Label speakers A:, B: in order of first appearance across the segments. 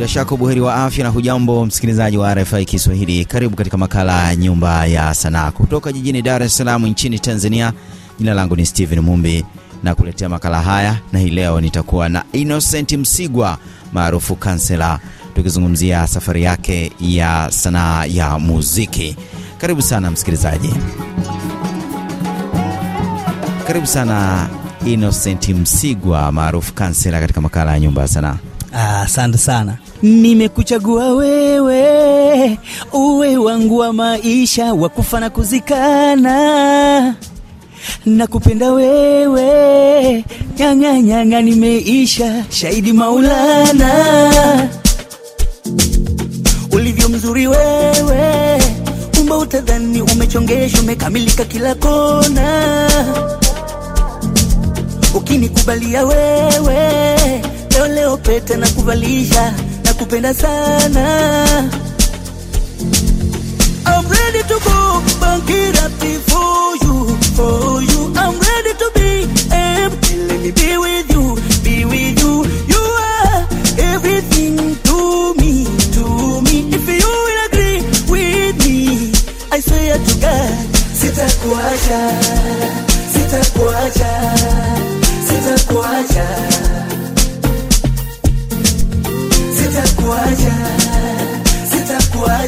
A: Bila shaka buheri wa afya na hujambo, msikilizaji wa RFI Kiswahili. Karibu katika makala ya Nyumba ya Sanaa kutoka jijini Dar es Salaam nchini Tanzania. Jina langu ni Steven Mumbi na kuletea makala haya, na hii leo nitakuwa na Innocent Msigwa maarufu Kansela, tukizungumzia safari yake ya sanaa ya muziki. Karibu sana msikilizaji, karibu sana Innocent Msigwa maarufu Kansela katika makala ya Nyumba ya Sanaa.
B: Asante ah, sana. Nimekuchagua wewe uwe wangu wa maisha wa kufa na kuzikana, nakupenda wewe nyang'anyang'a, nimeisha shahidi Maulana, ulivyo mzuri wewe, umba utadhani umechongesha, umekamilika kila kona, ukinikubalia wewe leo pete na kuvalisha na kupenda sana. I'm ready to go bankirati for you for you. I'm ready to be empty let me be with you be with you. You are everything to me to me. If you will agree with me I swear to God sitakuacha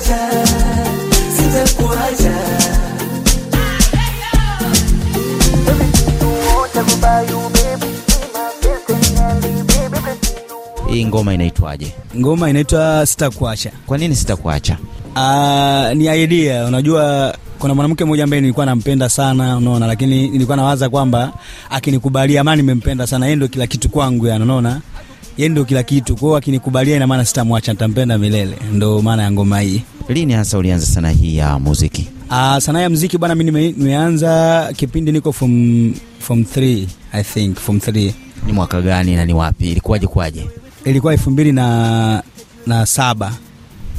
B: sitakuacha sitakuacha.
A: Hii ngoma inaitwaje?
B: ngoma inaitwa sitakuacha.
A: Kwa nini sitakuacha?
B: uh, ni idea. Unajua kuna mwanamke mmoja ambaye nilikuwa nampenda sana unaona lakini nilikuwa nawaza kwamba akinikubalia ama nimempenda sana yeye ndio kila kitu kwangu yani unaona? Yeye ndio kila kitu. Kwao akinikubalia ina maana sitamwacha nitampenda milele. Ndo maana ya ngoma hii
A: Lini hasa ulianza sanaa hii ya muziki?
B: Uh, sanaa ya muziki bwana, mi nimeanza kipindi niko form form 3 I think form 3
A: Ni mwaka gani na ni wapi? Ilikuwaje kwaje?
B: ilikuwa elfu mbili na, na saba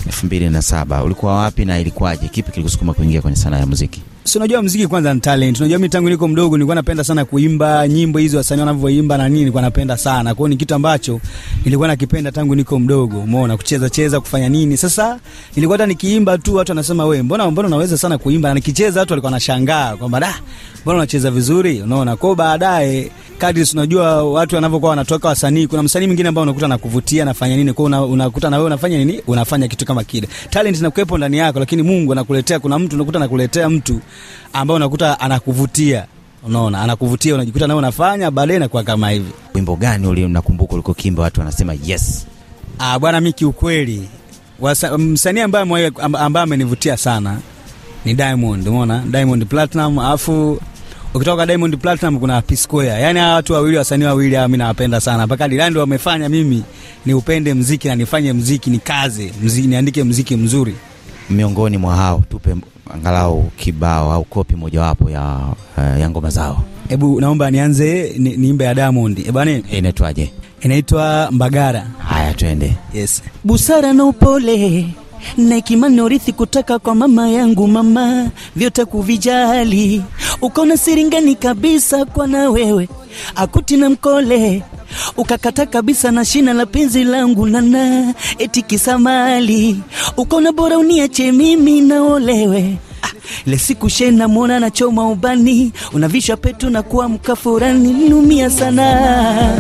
A: elfu mbili na saba. Ulikuwa wapi na ilikuwaje? Kipi kilikusukuma kuingia kwenye sanaa ya muziki?
B: Si unajua mziki kwanza ni talent. Unajua mimi tangu niko mdogo nilikuwa napenda sana kuimba nyimbo hizo wasanii wanavyoimba na nini, nilikuwa napenda sana. Kwa hiyo ni kitu ambacho nilikuwa nakipenda tangu niko mdogo, umeona, kucheza cheza, kufanya nini. Sasa nilikuwa hata nikiimba tu watu wanasema wewe, mbona mbona unaweza sana kuimba, na nikicheza watu walikuwa wanashangaa kwamba da, mbona unacheza vizuri, unaona. Kwa hiyo baadaye kadri unajua watu wanavyokuwa wanatoka wasanii, kuna msanii mwingine ambao unakuta nakuvutia nafanya nini, kwa una, unakuta na wewe unafanya nini, unafanya kitu kama kile. Talent inakuwepo ndani yako, lakini Mungu anakuletea, kuna mtu unakuta anakuletea mtu ambao unakuta anakuvutia, unaona, anakuvutia, unajikuta nawe unafanya, baadaye inakuwa kama hivi.
A: Wimbo gani ule nakumbuka ulikokimba watu wanasema yes?
B: Ah, bwana, mi kiukweli msanii ambaye ambaye amenivutia sana ni Diamond, umeona Diamond Platinum, alafu ukitoka Diamond Platinum kuna P Square. Yaani hawa watu wawili wasanii wawili hawa mimi nawapenda sana. Mpaka Dilando wamefanya mimi niupende mziki na nifanye mziki nikaze, mziki niandike mziki mzuri.
A: Miongoni mwa hao tupe angalau kibao au kopi mojawapo ya, uh, ya ngoma zao.
B: Hebu naomba nianze ni, niimbe ya Diamond. Eh, bwana
A: Inaitwaje?
B: inaitwa Mbagara.
A: Haya, twende.
B: Yes. Busara na upole na hekima na urithi kutoka kwa mama yangu, mama vyote kuvijali, ukaona siringani kabisa kwa na wewe akuti na mkole. Ukakata kabisa na shina la penzi langu nana eti kisamali. Ukaona bora uniache mimi naolewe Ah, ile siku shena mwona nachoma ubani. Unavisha petu na kuwa mkafurani nilumia sana.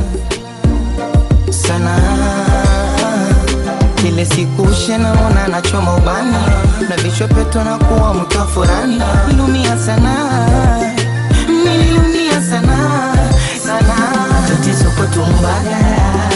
C: Sana kile siku shenamona nachoma ubani na vishopeto na kuwa mtafurani nilumia sana nililumia sana sana. Tatizo mbagara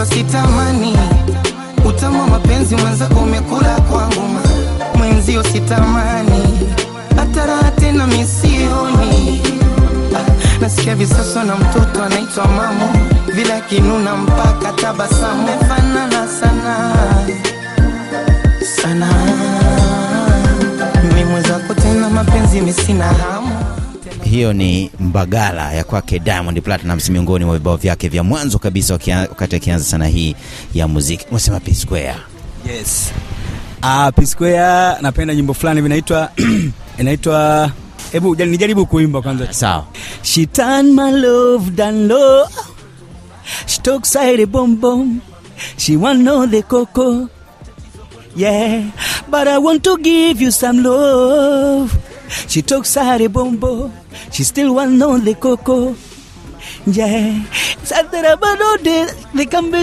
C: kupendwa sitamani. Utama mapenzi mwenzako umekula kwangu mwenzio sitamani. Hata tena misioni Ah, nasikia visasa na mtoto anaitwa mamu. Vile akinuna mpaka tabasamu. Mefanana sana. Sana. Mi mwenzako tena mapenzi misina hamu
A: hiyo ni mbagala ya kwake diamond platinums miongoni mwa vibao vyake vya mwanzo kabisa wakati akianza sana hii ya muziki unasema p square
B: yes uh, P Square napenda nyimbo fulani vinaitwa inaitwa hebu nijaribu kuimba kwanza
A: sawa
B: She turned my love down low. She took side a bum bum. She want know the coco. Yeah, but I want to give you some love. She took side bum She still want know the coco. Yeah, Satarabado de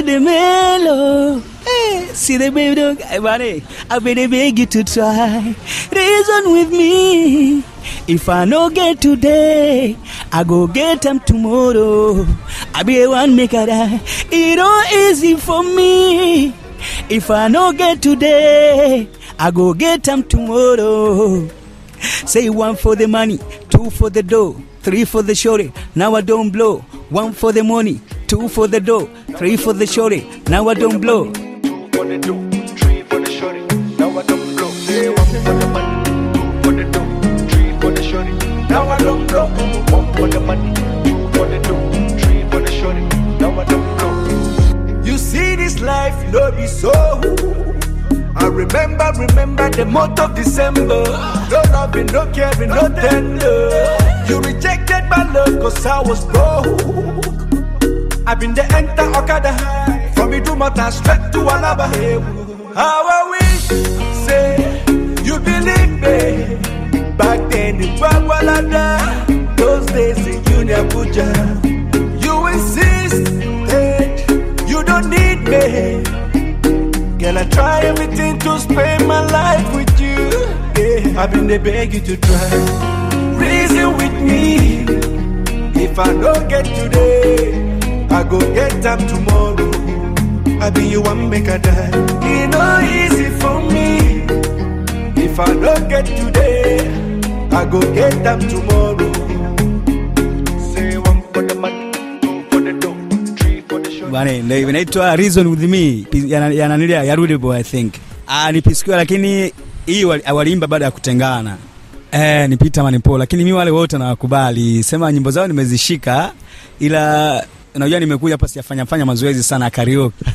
B: the mellow. Hey, see the baby dog. I better beg you to try. Reason with me. If I no get today, I go get them tomorrow. I be a one make a die. It all easy for me. If I no get today, I go get them tomorrow. Say one for the money, two for the dough, three for the shorty. Now I don't blow. One for the money, two for the dough, three for the shorty. Now I don't blow.
D: for the three for the shorty. Now I don't blow. One for the money, two for the three for the shorty. Now I don't blow. One for the money, two for the three for the shorty. Now I don't blow. You see this life, no be so. I remember, remember the month of December. No loving, no caring, no tender. You rejected my love cause I was broke. I've been the enter Okada From Idumota straight to Alaba How I wish, say, you believe me Back then in Bagwalada Those days in Union Abuja You insist, you don't need me Girl, I try everything to spend my life with you yeah, I've been the beg you to try Reason with me if I don't get today, I go get them tomorrow. I be you one make a die. It no easy for me. If I don't get today, I go get them tomorrow. The
B: ndio inaitwa Reason with me. Yananilia ya Rude I think. Ah, ni P lakini hii wali- waliimba baada ya kutengana. Eh, ni Peter Manipo lakini mimi wale wote nawakubali. Sema nyimbo zao nimezishika ila unajua nimekuja hapa sijafanya fanya mazoezi sana ya karaoke.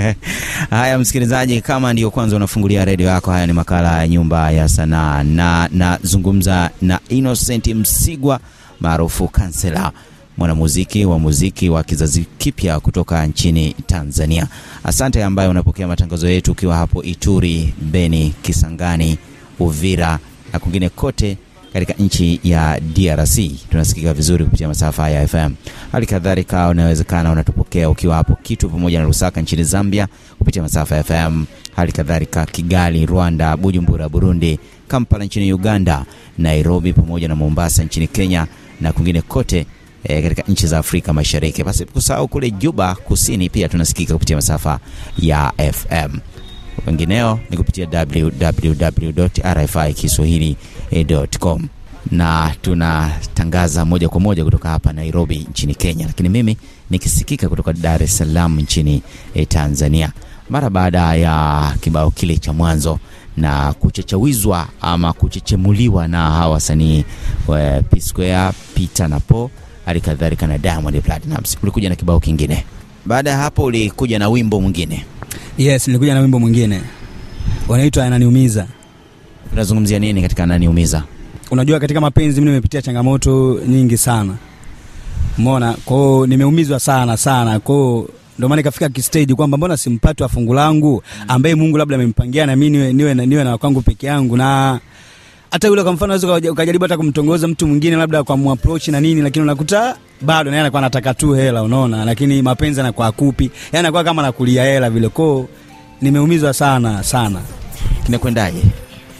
A: haya msikilizaji kama ndio kwanza unafungulia redio yako haya ni makala ya nyumba ya sanaa na nazungumza na innocent msigwa maarufu kansela mwanamuziki wa muziki wa kizazi kipya kutoka nchini tanzania. Asante ambaye unapokea matangazo yetu ukiwa hapo ituri beni kisangani uvira na kwingine kote katika nchi ya drc tunasikika vizuri kupitia masafa ya fm hali kadhalika unawezekana unatupokea ukiwa hapo kitu pamoja na lusaka nchini zambia kupitia masafa ya fm hali kadhalika kigali rwanda bujumbura burundi kampala nchini uganda nairobi pamoja na mombasa nchini kenya na kwingine kote e, katika nchi za afrika mashariki. Basi kusahau kule juba kusini pia tunasikika kupitia masafa ya fm wengineo ni kupitia www.rfikiswahili.com na tunatangaza moja kwa moja kutoka hapa Nairobi nchini Kenya, lakini mimi nikisikika kutoka Dar es Salaam nchini eh, Tanzania, mara baada ya kibao kile cha mwanzo na kuchechawizwa ama kuchechemuliwa na hawa wasanii wa P Square, Peter na Paul, hali kadhalika na Diamond Platnumz. Ulikuja na kibao kingine, baada ya hapo ulikuja na wimbo mwingine.
B: Yes, nilikuja na wimbo mwingine. unaitwa Ananiumiza.
A: Unazungumzia nini katika Ananiumiza?
B: Unajua katika mapenzi mimi nimepitia changamoto nyingi sana. Umeona? Kwa hiyo nimeumizwa sana sana. Kwa hiyo ndio maana ikafika kistage kwamba mbona simpati wa fungu langu ambaye Mungu labda amempangia na mimi niwe niwe na niwe na kwangu peke yangu na hata yule kwa mfano unaweza ukajaribu hata kumtongoza mtu mwingine labda kwa muapproach na nini, lakini unakuta bado naye anakuwa anataka tu hela, unaona, lakini mapenzi anakuwa akupi, yani anakuwa kama anakulia hela vile. koo nimeumizwa sana sana.
A: Kinakwendaje?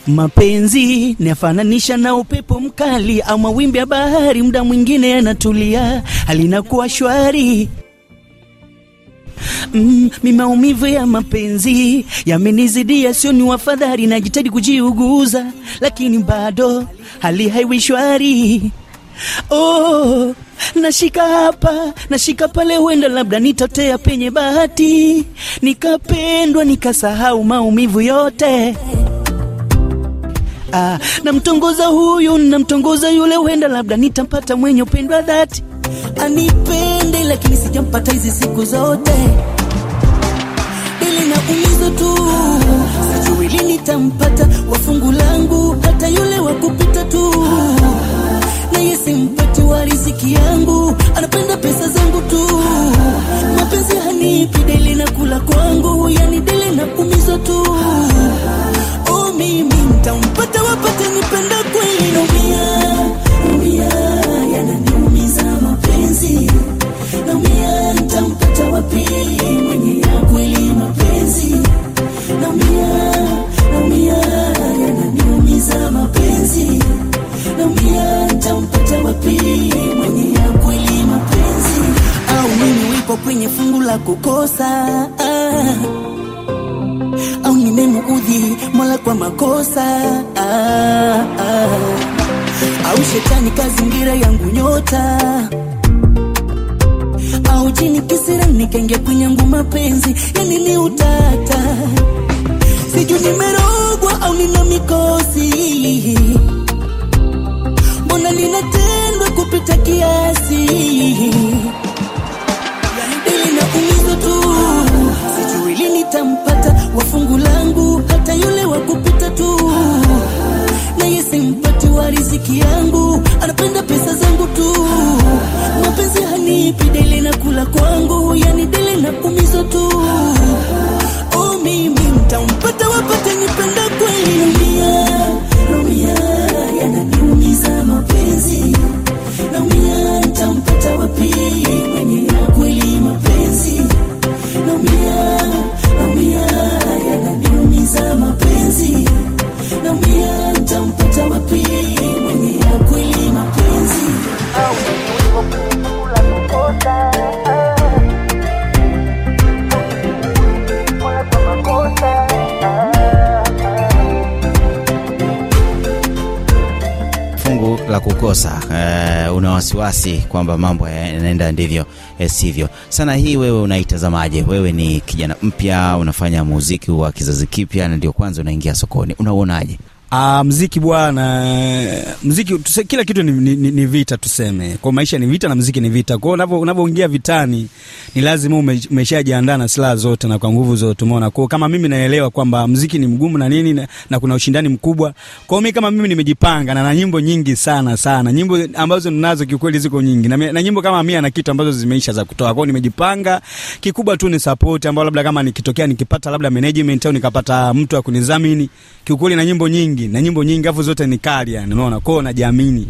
B: Mapenzi nafananisha na upepo mkali au mawimbi ya bahari, muda mwingine yanatulia, halinakuwa shwari. Mm, mi maumivu ya mapenzi yamenizidia, sio ni wafadhali, najitahidi kujiuguza, lakini bado hali haiwi shwari. Oh, nashika hapa nashika pale, huenda labda nitotea penye bahati, nikapendwa nikasahau maumivu yote. Ah, namtongoza huyu namtongoza yule, huenda labda nitampata mwenye upendo dhati anipende, lakini sijampata hizi siku zote, lini tampata wafungu langu, fungu la kukosa ah. Au nimemuudhi Mola kwa makosa ah, ah. au shetani kazingira yangu nyota au jini kisira nikaingia kwenye mapenzi yani ni utata. Sijui nimerogwa au nina mikosi mbona ninatendwa kupita kiasi tu, sijui lini nitampata wafungu langu, hata yule wa kupita tu, naye simpati wa riziki yangu, anapenda pesa zangu tu, mapenzi hanipi dele na kula kwangu, yani dele na kumizo tu. Nitampata wapate nipenda kweli? Naumia, naumia, mapenzi. Naumia, nitampata wapi mwenye kweli mapenzi?
A: Fungu kukosa eh, una wasiwasi kwamba mambo yanaenda ndivyo eh, sivyo. Sana hii wewe unaitazamaje? Wewe ni kijana mpya, unafanya muziki wa kizazi kipya na ndio kwanza unaingia sokoni, unauonaje?
E: Ah, mziki bwana, mziki tuse, kila kitu ni, ni, ni, vita tuseme. Kwa maisha ni vita na mziki ni vita. Kwa hiyo unavyoingia vitani ni lazima ume, umeshajiandaa na silaha zote na kwa nguvu zote, umeona. Kwa kama mimi naelewa kwamba mziki ni mgumu na nini na, na kuna ushindani mkubwa. Kwa hiyo mimi kama mimi nimejipanga na na nyimbo nyingi sana sana. Nyimbo ambazo ninazo kiukweli ziko nyingi. Na, na nyimbo kama mia na kitu ambazo zimeisha za kutoa. Kwa hiyo nimejipanga. Kikubwa tu ni support ambayo labda kama nikitokea nikipata labda management au nikapata mtu wa kunidhamini. Kiukweli na nyimbo nyingi na nyimbo nyingi afu zote ni kali yani, unaona kwao, najiamini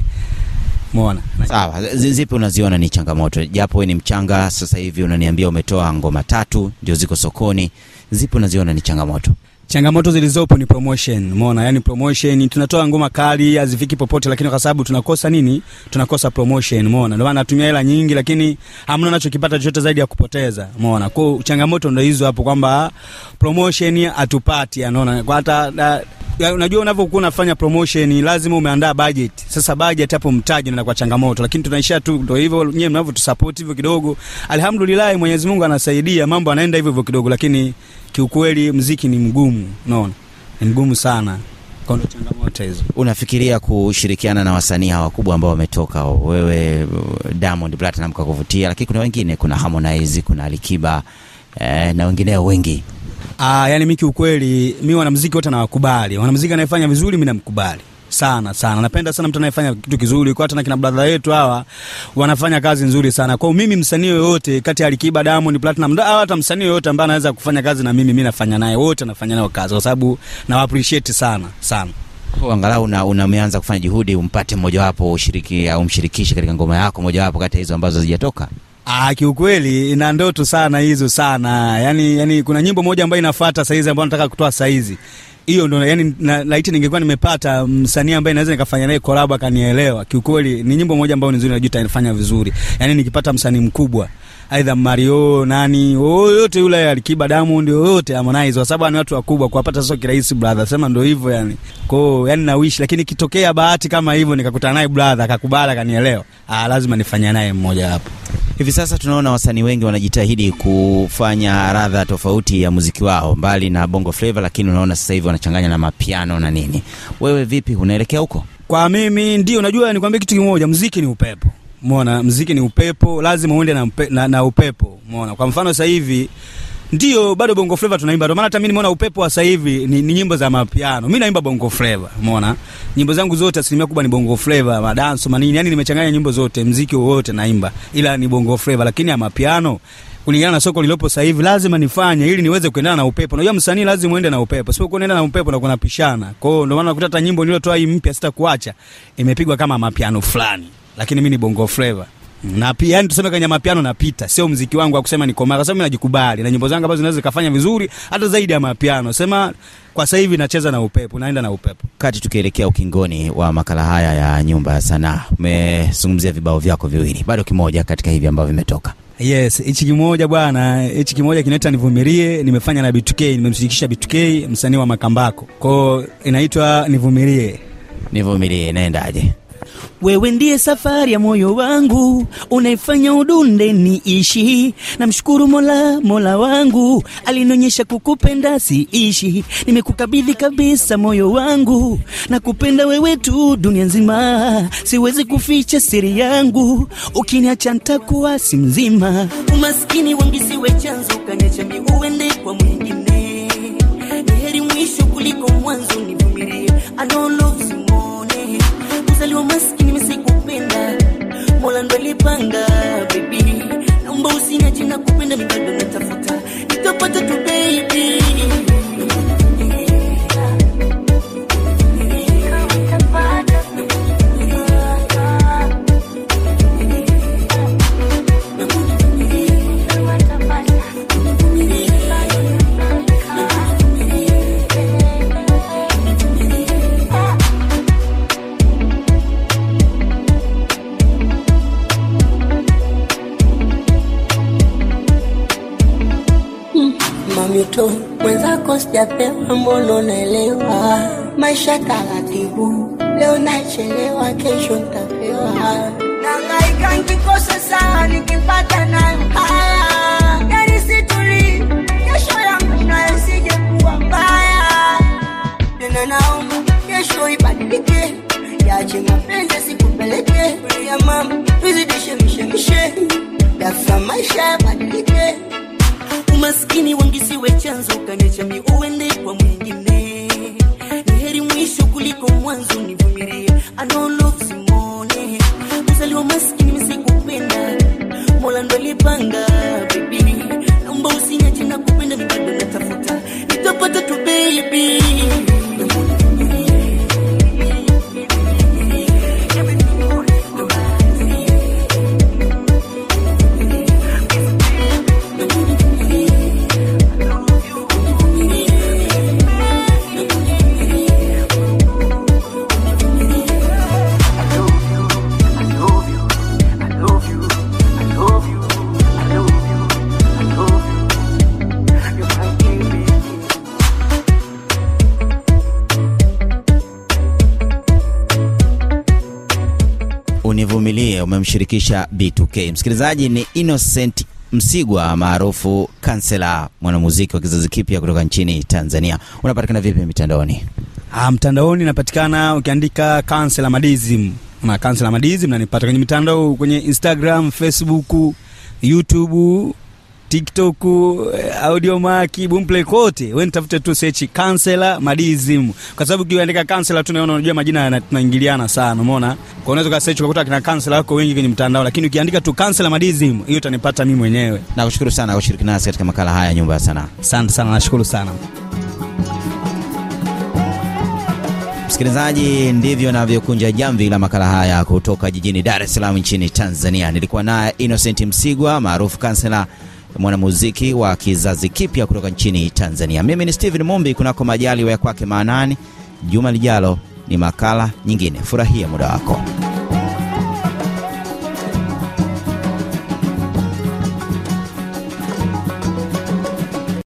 E: umeona.
A: Sawa, zipi unaziona ni changamoto? Japo wewe ni mchanga sasa hivi, unaniambia umetoa ngoma tatu ndio ziko sokoni, zipi unaziona ni changamoto?
E: Changamoto zilizopo ni promotion, umeona, Yaani promotion. Tunatoa ngoma kali hazifiki popote, lakini kwa sababu tunakosa nini? Tunakosa promotion, umeona. Ndio maana natumia hela nyingi, lakini hamna nachokipata chochote zaidi ya kupoteza, umeona. Kwa changamoto ndio hizo hapo, kwamba promotion hatupati, Unaona? kwa hata unajua unavyokuwa unafanya promotion lazima umeandaa budget. Sasa budget hapo mtaji ndio kwa changamoto, lakini tunaishia tu ndio hivyo, nyewe mnavyotusupport hivyo kidogo. Alhamdulillah, Mwenyezi Mungu anasaidia, mambo yanaenda hivyo hivyo kidogo, lakini kiukweli mziki ni mgumu, unaona, ni mgumu sana.
A: Unafikiria kushirikiana na wasanii hawa wakubwa ambao wametoka, wewe Diamond Platinum kakuvutia, lakini kuna wengine, kuna Harmonize, kuna Alikiba eh, na wengineo wengi.
E: Ah, yani mimi kiukweli, mimi wanamuziki wote nawakubali. Wanamuziki anayefanya vizuri mimi namkubali sana sana. Napenda sana mtu anayefanya kitu kizuri. Kwa hata na kina brother yetu hawa wanafanya kazi nzuri sana. Kwa mimi msanii yoyote kati ya Alikiba, Diamond Platinum, hata msanii yoyote ambaye anaweza kufanya kazi na mimi, mimi nafanya naye, wote nafanya nao kazi kwa sababu na appreciate sana sana.
A: Angalau una, unameanza kufanya juhudi umpate mmojawapo ushiriki au umshirikishe katika ngoma yako mojawapo kati ya hizo ambazo hazijatoka.
E: Ah, kiukweli ina ndoto sana hizo sana. Yaani yani kuna nyimbo moja ambayo inafuata saizi ambayo nataka kutoa saizi.
B: hiyo ndo yani na, laiti ningekuwa nimepata msanii ambaye naweza nikafanya naye collab akanielewa. Kiukweli ni nyimbo moja ambayo ni nzuri najua itafanya vizuri. Yaani nikipata msanii mkubwa aidha Mario nani yoyote yule Alikiba Diamond yoyote Harmonize kwa sababu ni watu wakubwa kuwapata sio kirahisi brother. Sema ndo hivyo yani. Kwao yani na wish lakini kitokea bahati kama hivyo nikakutana naye brother akakubali akanielewa. Ah lazima nifanye naye mmoja hapo
A: Hivi sasa tunaona wasanii wengi wanajitahidi kufanya radha tofauti ya muziki wao mbali na bongo flava, lakini unaona sasa hivi wanachanganya na mapiano na nini. Wewe vipi, unaelekea huko?
B: Kwa mimi ndio, unajua nikwambia kitu kimoja, mziki ni upepo. Umeona, mziki ni upepo, lazima uende na, na, na upepo. Umeona, kwa mfano sasa hivi ndio bado bongo flava tunaimba, ndio maana hata mimi nimeona upepo wa sasa hivi ni, ni nyimbo za mapiano. Mimi naimba bongo flava, umeona, nyimbo zangu zote asilimia kubwa ni bongo flava, madanso manini, yani nimechanganya nyimbo zote, mziki wowote naimba, ila ni bongo flava, lakini ya kulingana na soko lilopo sasa hivi lazima nifanye ili niweze kuendana na upepo. Unajua msanii lazima uende na upepo. sio kuenda na upepo na kunapishana. Kwa hiyo ndio maana nakuta hata nyimbo niliyotoa hii mpya sitakuacha imepigwa kama mapiano fulani. Lakini mimi ni bongo flava. Na pia yani tuseme kwenye mapiano napita, sio mziki wangu wa kusema niko mara, mimi najikubali na nyimbo zangu ambazo zinaweza kufanya vizuri hata zaidi ya mapiano. Sema kwa sasa hivi nacheza na upepo, naenda na upepo.
A: Kati tukielekea ukingoni wa makala haya ya Nyumba ya Sanaa, umezungumzia vibao vyako viwili, bado kimoja katika hivi ambavyo vimetoka.
B: Yes, hichi kimoja bwana, hichi kimoja kinaitwa Nivumilie, nimefanya na B2K, nimemshirikisha B2K, msanii wa Makambako. Kwao inaitwa Nivumilie.
A: Nivumilie, inaendaje?
F: Wewe ndiye safari ya moyo wangu, unaifanya udunde niishi. Namshukuru Mola, Mola wangu alinionyesha kukupenda siishi. Nimekukabidhi kabisa moyo wangu, na kupenda wewe tu dunia nzima. Siwezi kuficha siri yangu, ukiniacha ntakuwa si mzima. Umaskini wangu siwe chanzo, kaniacha uende kwa mwingine. Ni heri mwisho kuliko mwanzo, nivumilie. Kuzaliwa maskini misikupenda mola ndo alipanga baby. Naomba usiniache na kupenda mibado natafuta. Nitapata tu baby
G: mamito mwenzako sijapewa, mbono, naelewa Maisha taratibu, leo nachelewa, kesho ntapewa. Nangaika nkikosa sawa, nikipata nayo haya, gari situli, kesho yangu nayo sijekuwa mbaya. Tena naomba kesho ibadilike, yache mapenzi sikupeleke ya mama, tuzidishe mishemishe, dafa maisha yabadilike
F: umaskini wangi siwe chanzo kaniacha mi uende kwa mwingine. Ni heri mwisho kuliko mwanzo nivumilie. Anolo simone kuzaliwa
A: Umemshirikisha B2K. Msikilizaji ni Innocent Msigwa maarufu Kansela, mwanamuziki wa kizazi kipya kutoka nchini Tanzania. Unapatikana vipi mitandaoni?
B: Ah, mtandaoni napatikana ukiandika Kansela Madizim na Kansela Madizim nanipata kwenye mitandao kwenye Instagram, Facebook, YouTube, TikTok, audio maki, Boomplay kote. Wewe nitafute tu search Kansela Madizim. Kwa sababu ukiandika Kansela tu unajua majina tunaingiliana sana, umeona? Kwa unaweza ka search ukakuta kina Kansela wako wengi kwenye mtandao, lakini ukiandika tu Kansela Madizim, hiyo utanipata mimi mwenyewe.
A: Nakushukuru sana kwa kushiriki nasi katika makala haya Nyumba ya Sanaa.
B: Asante sana, nashukuru sana.
A: Msikilizaji, ndivyo navyokunja jamvi la makala haya kutoka jijini Dar es Salaam nchini Tanzania. Nilikuwa naye Innocent Msigwa maarufu Kansela, mwanamuziki wa kizazi kipya kutoka nchini Tanzania. Mimi ni Steven Mumbi, kunako majaliwa ya kwake maanani. Juma lijalo ni makala nyingine. Furahia muda wako.